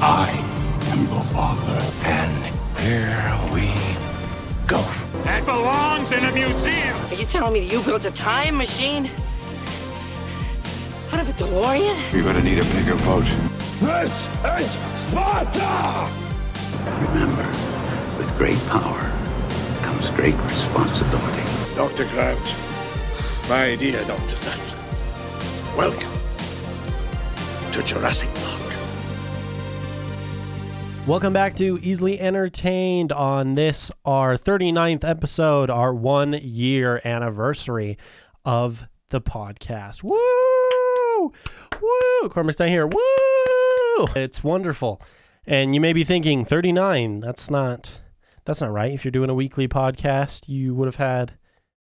I am the Father. And here we go. That belongs in a museum. Are you telling me that you built a time machine? Out of a DeLorean? You're gonna need a bigger boat. This is Sparta! Remember, with great power comes great responsibility. Dr. Grant, my dear Dr. Sattler, welcome to Jurassic Park. Welcome back to Easily Entertained on this, our 39th episode, our one year anniversary of the podcast. Woo! Woo! Down here. Woo! It's wonderful. And you may be thinking, 39, that's not that's not right. If you're doing a weekly podcast, you would have had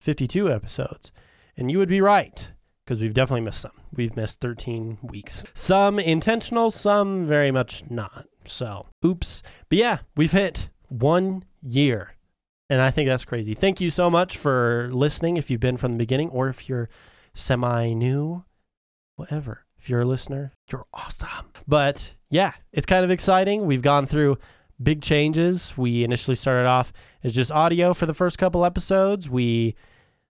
52 episodes. And you would be right because we've definitely missed some. We've missed 13 weeks. Some intentional, some very much not. So, oops. But yeah, we've hit one year. And I think that's crazy. Thank you so much for listening if you've been from the beginning or if you're semi new, whatever. If you're a listener, you're awesome. But yeah, it's kind of exciting. We've gone through big changes. We initially started off as just audio for the first couple episodes. We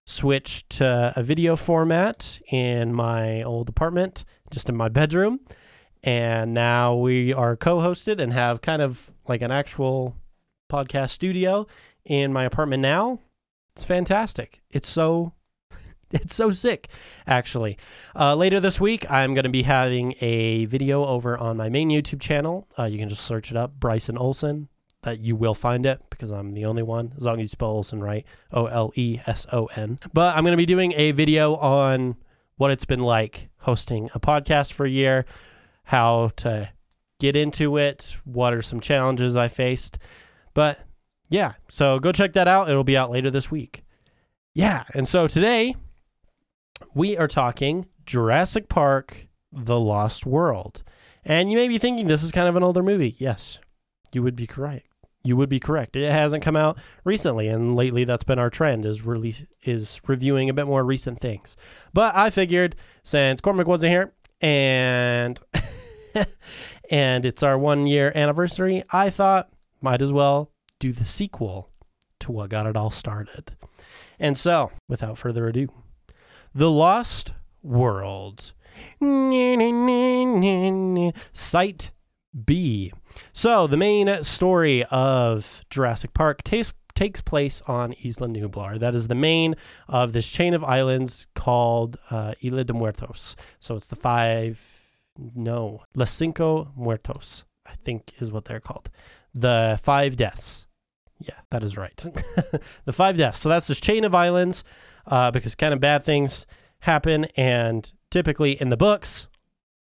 switched to a video format in my old apartment, just in my bedroom. And now we are co hosted and have kind of like an actual podcast studio in my apartment now. It's fantastic. It's so. It's so sick, actually. Uh, later this week, I'm going to be having a video over on my main YouTube channel. Uh, you can just search it up, Bryson Oleson. That you will find it because I'm the only one, as long as you spell Oleson right, O L E S O N. But I'm going to be doing a video on what it's been like hosting a podcast for a year, how to get into it, what are some challenges I faced. But yeah, so go check that out. It'll be out later this week. Yeah, and so today we are talking Jurassic Park The Lost World. And you may be thinking this is kind of an older movie. Yes, you would be correct. You would be correct. It hasn't come out recently, and lately that's been our trend is release is reviewing a bit more recent things. But I figured since Cormac wasn't here and and it's our one year anniversary, I thought might as well do the sequel to what got it all started. And so, without further ado, The Lost World. Site B. So, the main story of Jurassic Park takes takes place on Isla Nublar. That is the main of this chain of islands called uh, Isla de Muertos. So it's the five, no, Los Cinco Muertos, I think is what they're called. The five deaths. Yeah, that is right. the five deaths. So that's this chain of islands uh, because kind of bad things happen. And typically in the books,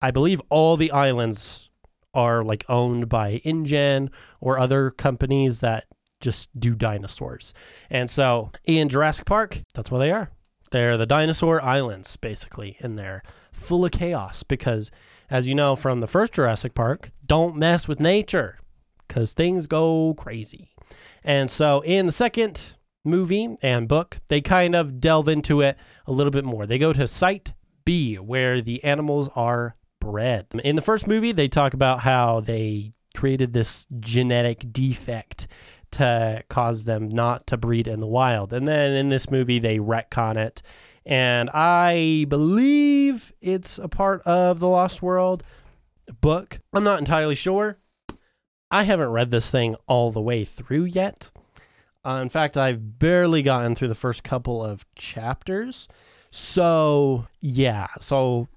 I believe all the islands are like owned by InGen or other companies that just do dinosaurs. And so in Jurassic Park, that's where they are. They're the dinosaur islands, basically, and they're full of chaos because, as you know from the first Jurassic Park, don't mess with nature because things go crazy. And so in the second movie and book, they kind of delve into it a little bit more. They go to Site B, where the animals are bred. In the first movie, they talk about how they created this genetic defect to cause them not to breed in the wild. And then in this movie, they retcon it. And I believe it's a part of the Lost World book. I'm not entirely sure. I haven't read this thing all the way through yet. Uh, in fact, I've barely gotten through the first couple of chapters. So, yeah. So,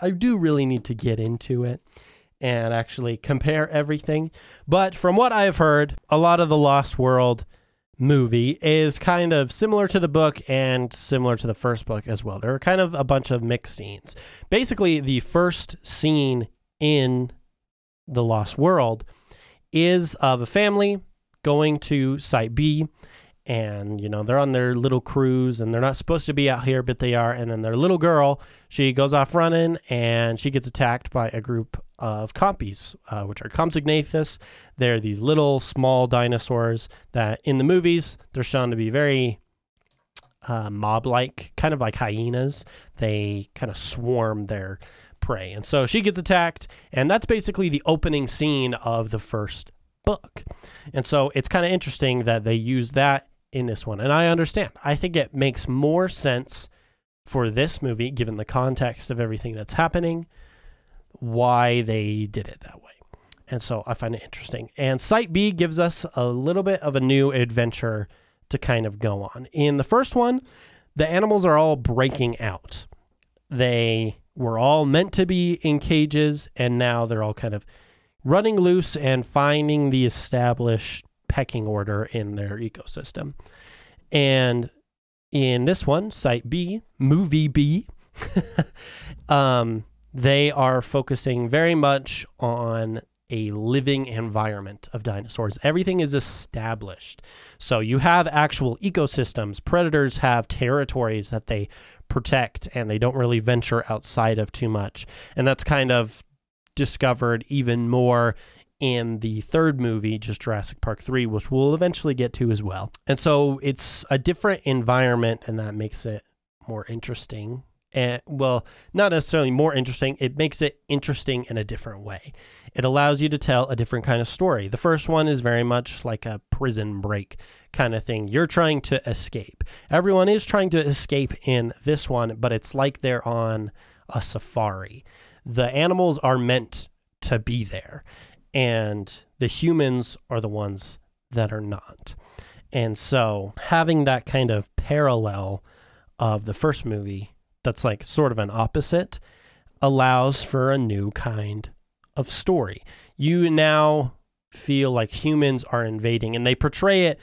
I do really need to get into it and actually compare everything. But from what I've heard, a lot of the Lost World movie is kind of similar to the book and similar to the first book as well. There are kind of a bunch of mixed scenes. Basically, the first scene in the Lost World is of a family going to Site B. And, you know, they're on their little cruise and they're not supposed to be out here, but they are. And then their little girl, she goes off running and she gets attacked by a group of compies, uh, which are Compsognathus. They're these little small dinosaurs that in the movies, they're shown to be very uh, mob like, kind of like hyenas. They kind of swarm their prey. And so she gets attacked, and that's basically the opening scene of the first book. And so it's kind of interesting that they use that in this one. And I understand. I think it makes more sense for this movie, given the context of everything that's happening, why they did it that way. And so I find it interesting. And Site B gives us a little bit of a new adventure to kind of go on. In the first one, the animals are all breaking out. They were all meant to be in cages, and now they're all kind of running loose and finding the established pecking order in their ecosystem. And in this one, Site B, Movie B, um, they are focusing very much on a living environment of dinosaurs. Everything is established. So you have actual ecosystems. Predators have territories that they protect and they don't really venture outside of too much. And that's kind of discovered even more in the third movie, just Jurassic Park 3, which we'll eventually get to as well. And so it's a different environment, and that makes it more interesting. And well, not necessarily more interesting, it makes it interesting in a different way. It allows you to tell a different kind of story. The first one is very much like a prison break kind of thing. You're trying to escape. Everyone is trying to escape in this one, but it's like they're on a safari. The animals are meant to be there and the humans are the ones that are not. And so having that kind of parallel of the first movie that's like sort of an opposite allows for a new kind of story. You now feel like humans are invading and they portray it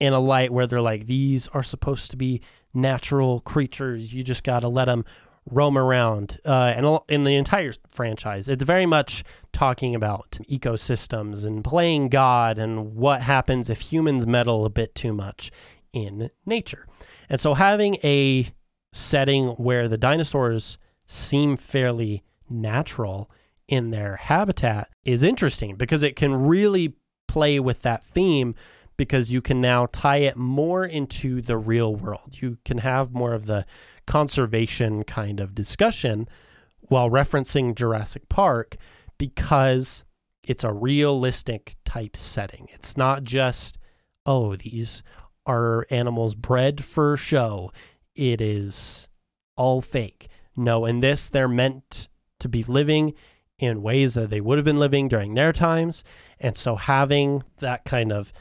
in a light where they're like these are supposed to be natural creatures. You just got to let them roam around uh, and in the entire franchise. It's very much talking about ecosystems and playing god and what happens if humans meddle a bit too much in nature. And so having a setting where the dinosaurs seem fairly natural in their habitat is interesting because it can really play with that theme because you can now tie it more into the real world. You can have more of the conservation kind of discussion while referencing Jurassic Park because it's a realistic type setting. It's not just, oh, these are animals bred for show. It is all fake. No, in this, they're meant to be living in ways that they would have been living during their times. And so having that kind of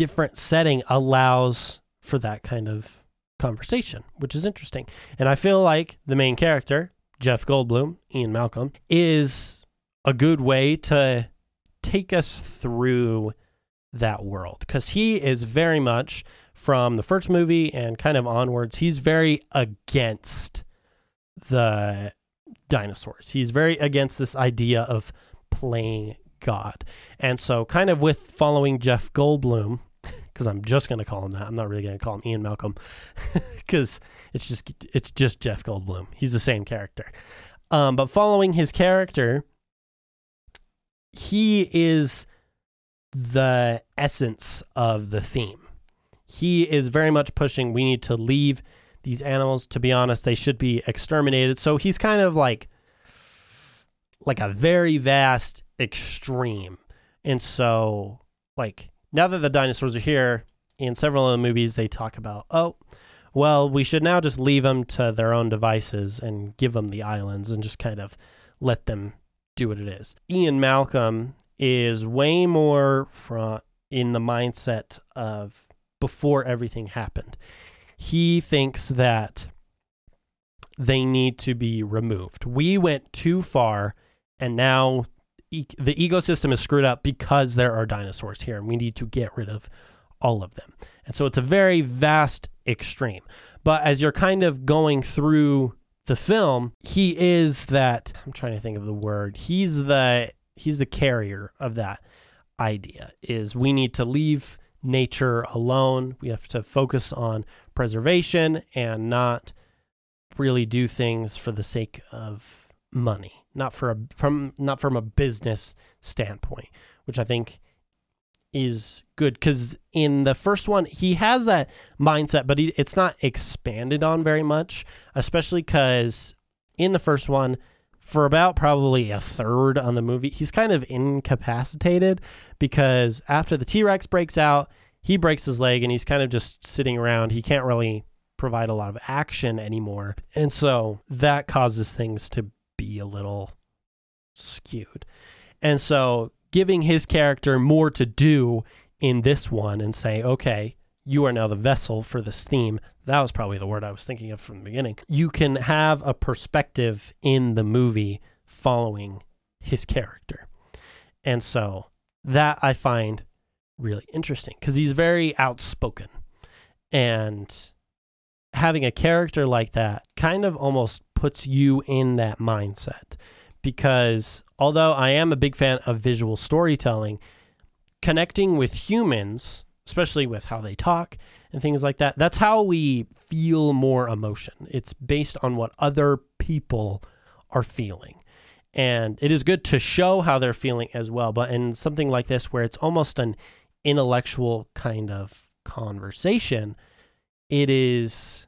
different setting allows for that kind of conversation, which is interesting. And I feel like the main character, Jeff Goldblum, Ian Malcolm, is a good way to take us through that world because he is very much from the first movie and kind of onwards, he's very against the dinosaurs. He's very against this idea of playing God. And so, kind of with following Jeff Goldblum, because I'm just going to call him that. I'm not really going to call him Ian Malcolm because it's just it's just Jeff Goldblum. He's the same character. Um, but following his character, he is the essence of the theme. He is very much pushing we need to leave these animals to be honest they should be exterminated. So he's kind of like like a very vast extreme. And so like now that the dinosaurs are here, in several of the movies, they talk about, oh, well, we should now just leave them to their own devices and give them the islands and just kind of let them do what it is. Ian Malcolm is way more from in the mindset of before everything happened. He thinks that they need to be removed. We went too far and now e- the ecosystem is screwed up because there are dinosaurs here and we need to get rid of all of them. And so it's a very vast extreme. But as you're kind of going through the film, he is that I'm trying to think of the word. He's the he's the carrier of that idea is we need to leave nature alone. We have to focus on preservation and not really do things for the sake of money, not for a from not from a business standpoint, which I think is good because in the first one he has that mindset, but he, it's not expanded on very much, especially because in the first one for about probably a third on the movie, he's kind of incapacitated because after the T Rex breaks out, he breaks his leg and he's kind of just sitting around. He can't really provide a lot of action anymore. And so that causes things to be a little skewed. And so giving his character more to do in this one and say, okay, you are now the vessel for this theme. That was probably the word I was thinking of from the beginning. You can have a perspective in the movie following his character. And so that I find really interesting because he's very outspoken. And having a character like that kind of almost puts you in that mindset because although I am a big fan of visual storytelling, connecting with humans, especially with how they talk and things like that, that's how we feel more emotion. It's based on what other people are feeling. And it is good to show how they're feeling as well. But in something like this, where it's almost an intellectual kind of conversation, it is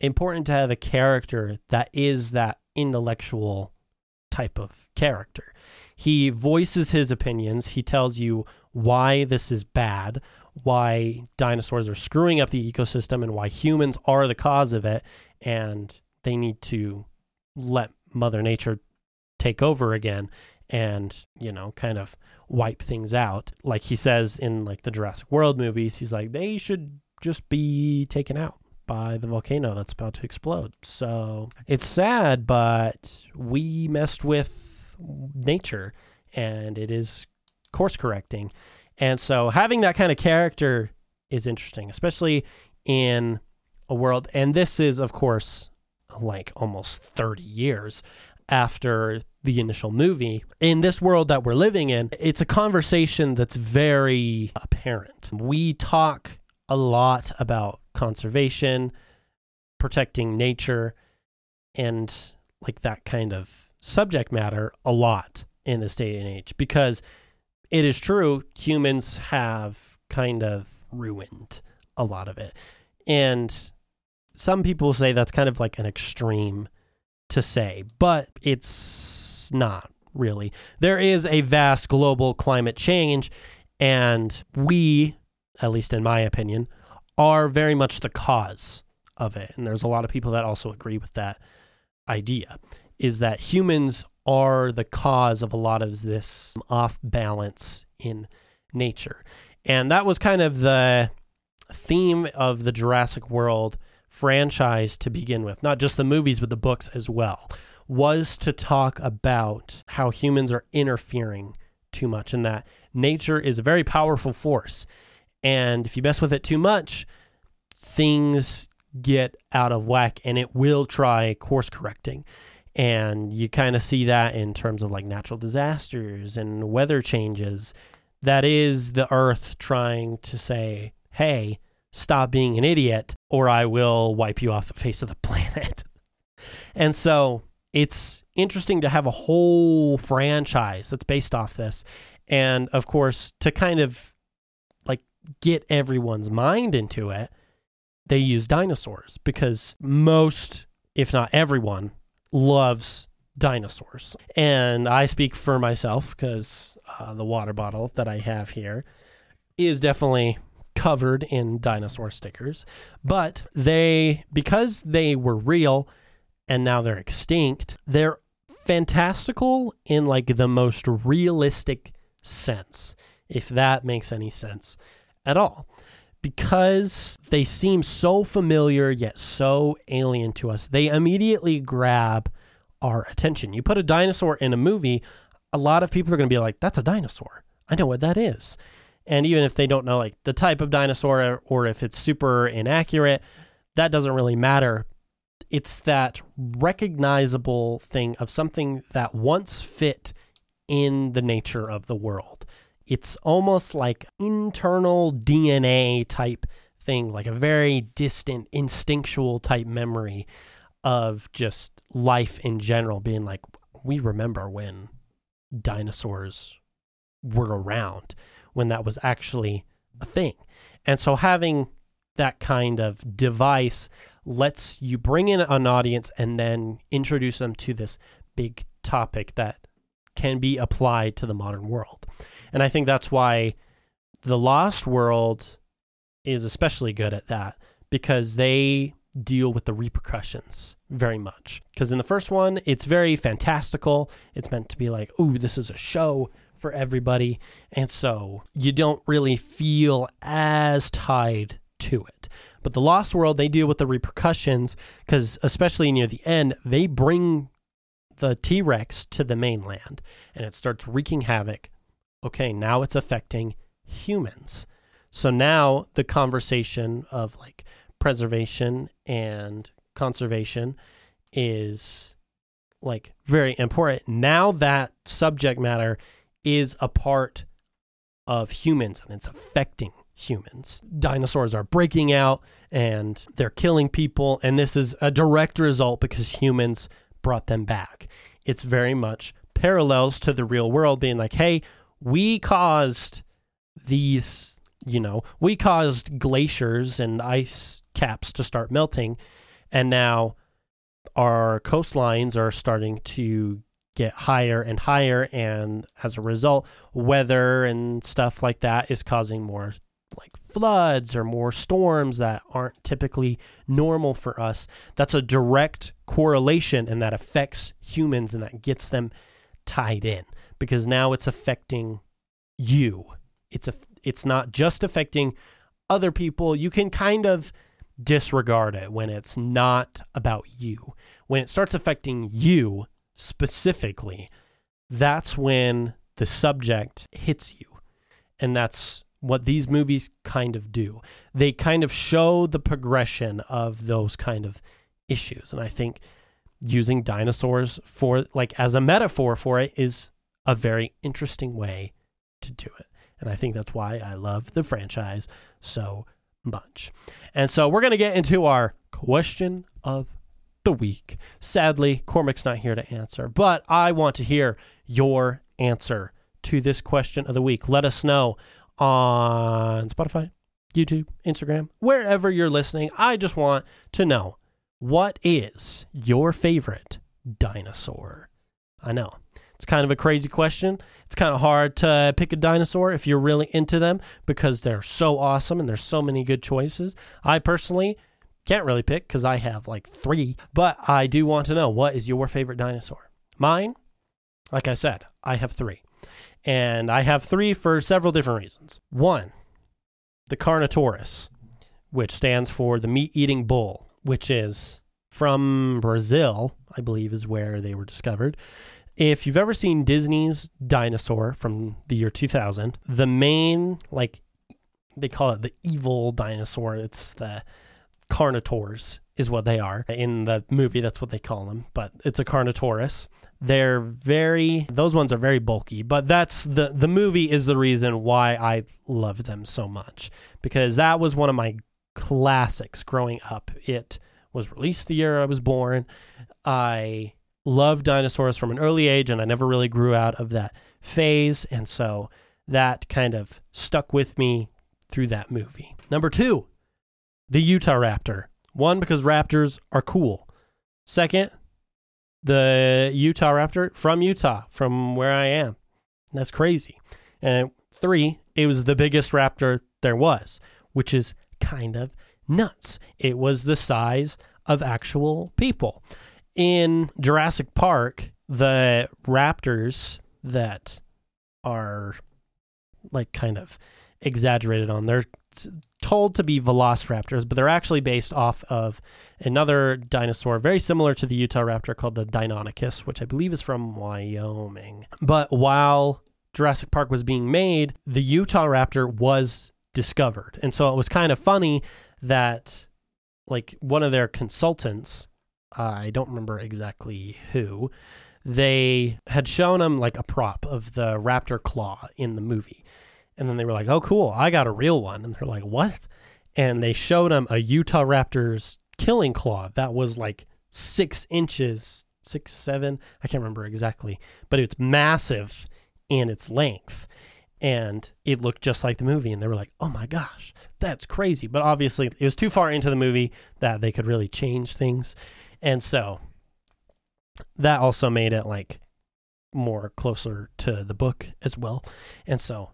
important to have a character that is that intellectual type of character. He voices his opinions, he tells you why this is bad, why dinosaurs are screwing up the ecosystem, and why humans are the cause of it, and they need to let Mother Nature take over again and, you know, kind of wipe things out. Like he says in like the Jurassic World movies, he's like, they should just be taken out by the volcano that's about to explode. So it's sad, but we messed with nature and it is course correcting. And so having that kind of character is interesting, especially in a world. And this is, of course, like almost 30 years after the initial movie. In this world that we're living in, it's a conversation that's very apparent. We talk a lot about conservation, protecting nature, and like that kind of subject matter a lot in this day and age because it is true humans have kind of ruined a lot of it. And some people say that's kind of like an extreme to say, but it's not really. There is a vast global climate change, and we, at least in my opinion, are very much the cause of it. And there's a lot of people that also agree with that idea is that humans are the cause of a lot of this off balance in nature. And that was kind of the theme of the Jurassic World franchise to begin with, not just the movies, but the books as well, was to talk about how humans are interfering too much and that nature is a very powerful force. And if you mess with it too much, things get out of whack and it will try course correcting. And you kind of see that in terms of like natural disasters and weather changes. That is the earth trying to say, hey, stop being an idiot or I will wipe you off the face of the planet. and so it's interesting to have a whole franchise that's based off this. And of course, to kind of get everyone's mind into it, they use dinosaurs because most, if not everyone, loves dinosaurs. And I speak for myself because uh, the water bottle that I have here is definitely covered in dinosaur stickers. But they, because they were real and now they're extinct, they're fantastical in like the most realistic sense, if that makes any sense at all because they seem so familiar yet so alien to us, they immediately grab our attention. You put a dinosaur in a movie, a lot of people are going to be like, that's a dinosaur. I know what that is. And even if they don't know like the type of dinosaur or if it's super inaccurate, that doesn't really matter. It's that recognizable thing of something that once fit in the nature of the world it's almost like internal DNA type thing, like a very distant, instinctual type memory of just life in general, being like, we remember when dinosaurs were around, when that was actually a thing. And so having that kind of device lets you bring in an audience and then introduce them to this big topic that can be applied to the modern world. And I think that's why the Lost World is especially good at that because they deal with the repercussions very much. Because in the first one, it's very fantastical. It's meant to be like, ooh, this is a show for everybody. And so you don't really feel as tied to it. But the Lost World, they deal with the repercussions because, especially near the end, they bring the T Rex to the mainland and it starts wreaking havoc. Okay, now it's affecting humans. So now the conversation of like preservation and conservation is like very important. Now that subject matter is a part of humans and it's affecting humans. Dinosaurs are breaking out and they're killing people, and this is a direct result because humans brought them back. It's very much parallels to the real world being like, hey, we caused these, you know, we caused glaciers and ice caps to start melting, and now our coastlines are starting to get higher and higher and as a result weather and stuff like that is causing more like floods or more storms that aren't typically normal for us. That's a direct correlation and that affects humans and that gets them tied in because now it's affecting you. It's a it's not just affecting other people. You can kind of disregard it when it's not about you. When it starts affecting you specifically, that's when the subject hits you. And that's what these movies kind of do. They kind of show the progression of those kind of issues. And I think using dinosaurs for like as a metaphor for it is a very interesting way to do it. And I think that's why I love the franchise so much. And so we're going to get into our question of the week. Sadly, Cormac's not here to answer, but I want to hear your answer to this question of the week. Let us know on Spotify, YouTube, Instagram, wherever you're listening. I just want to know what is your favorite dinosaur? I know it's kind of a crazy question. It's kind of hard to pick a dinosaur if you're really into them because they're so awesome and there's so many good choices. I personally can't really pick because I have like three, but I do want to know what is your favorite dinosaur? Mine, like I said, I have three. And I have three for several different reasons. One, the Carnotaurus, which stands for the meat eating bull, which is from Brazil, I believe is where they were discovered. If you've ever seen Disney's Dinosaur from the year 2000, the main, like, they call it the evil dinosaur, it's the Carnotaurs, is what they are. In the movie, that's what they call them, but it's a Carnotaurus. They're very those ones are very bulky, but that's the the movie is the reason why I love them so much because that was one of my classics growing up. It was released the year I was born. I loved dinosaurs from an early age and I never really grew out of that phase and so that kind of stuck with me through that movie. Number 2, the Utah Raptor. One because raptors are cool. Second, the Utah Raptor from Utah, from where I am. That's crazy. And three, it was the biggest raptor there was, which is kind of nuts. It was the size of actual people. In Jurassic Park, the raptors that are like kind of exaggerated on, they're told to be velociraptors, but they're actually based off of another dinosaur very similar to the Utah raptor called the Deinonychus, which I believe is from Wyoming. But while Jurassic Park was being made, the Utah raptor was discovered. And so it was kind of funny that like one of their consultants, uh, I don't remember exactly who, they had shown him like a prop of the raptor claw in the movie. And then they were like, "Oh, cool! I got a real one." And they're like, "What?" And they showed him a Utah Raptors killing claw that was like six inches, six seven. I can't remember exactly, but it's massive in its length, and it looked just like the movie. And they were like, "Oh my gosh, that's crazy!" But obviously, it was too far into the movie that they could really change things, and so that also made it like more closer to the book as well. And so,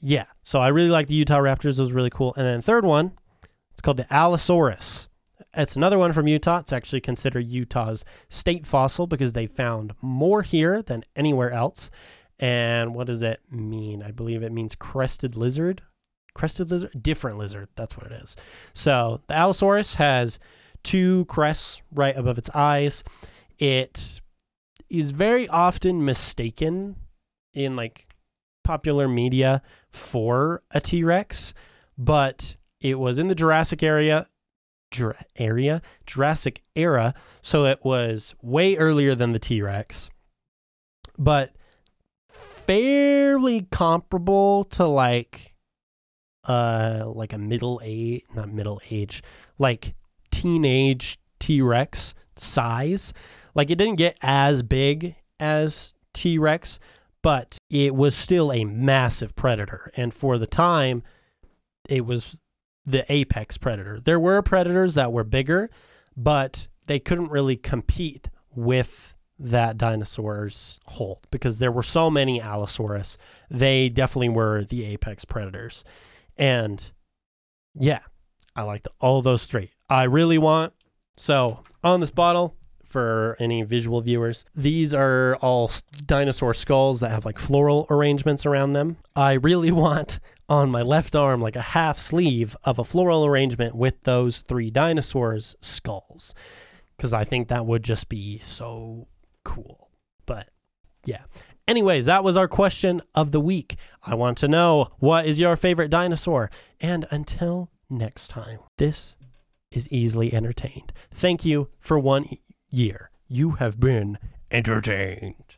yeah. So I really like the Utah Raptors. It was really cool. And then third one, it's called the Allosaurus. It's another one from Utah. It's actually considered Utah's state fossil because they found more here than anywhere else. And what does it mean? I believe it means crested lizard. Crested lizard? Different lizard. That's what it is. So the Allosaurus has two crests right above its eyes. It is very often mistaken in like popular media for a T Rex, but it was in the Jurassic area. Area Jurassic era, so it was way earlier than the T Rex, but fairly comparable to like uh like a middle age not middle age like teenage T-Rex size like it didn't get as big as T-Rex but it was still a massive predator and for the time it was the apex predator there were predators that were bigger but they couldn't really compete with that dinosaurs hold because there were so many Allosaurus. They definitely were the apex predators. And yeah, I like the, all those three. I really want so on this bottle for any visual viewers, these are all dinosaur skulls that have like floral arrangements around them. I really want on my left arm like a half sleeve of a floral arrangement with those three dinosaurs skulls because I think that would just be so cool. But yeah. Anyways, that was our question of the week. I want to know what is your favorite dinosaur? And until next time, this is easily entertained. Thank you for one year. You have been entertained.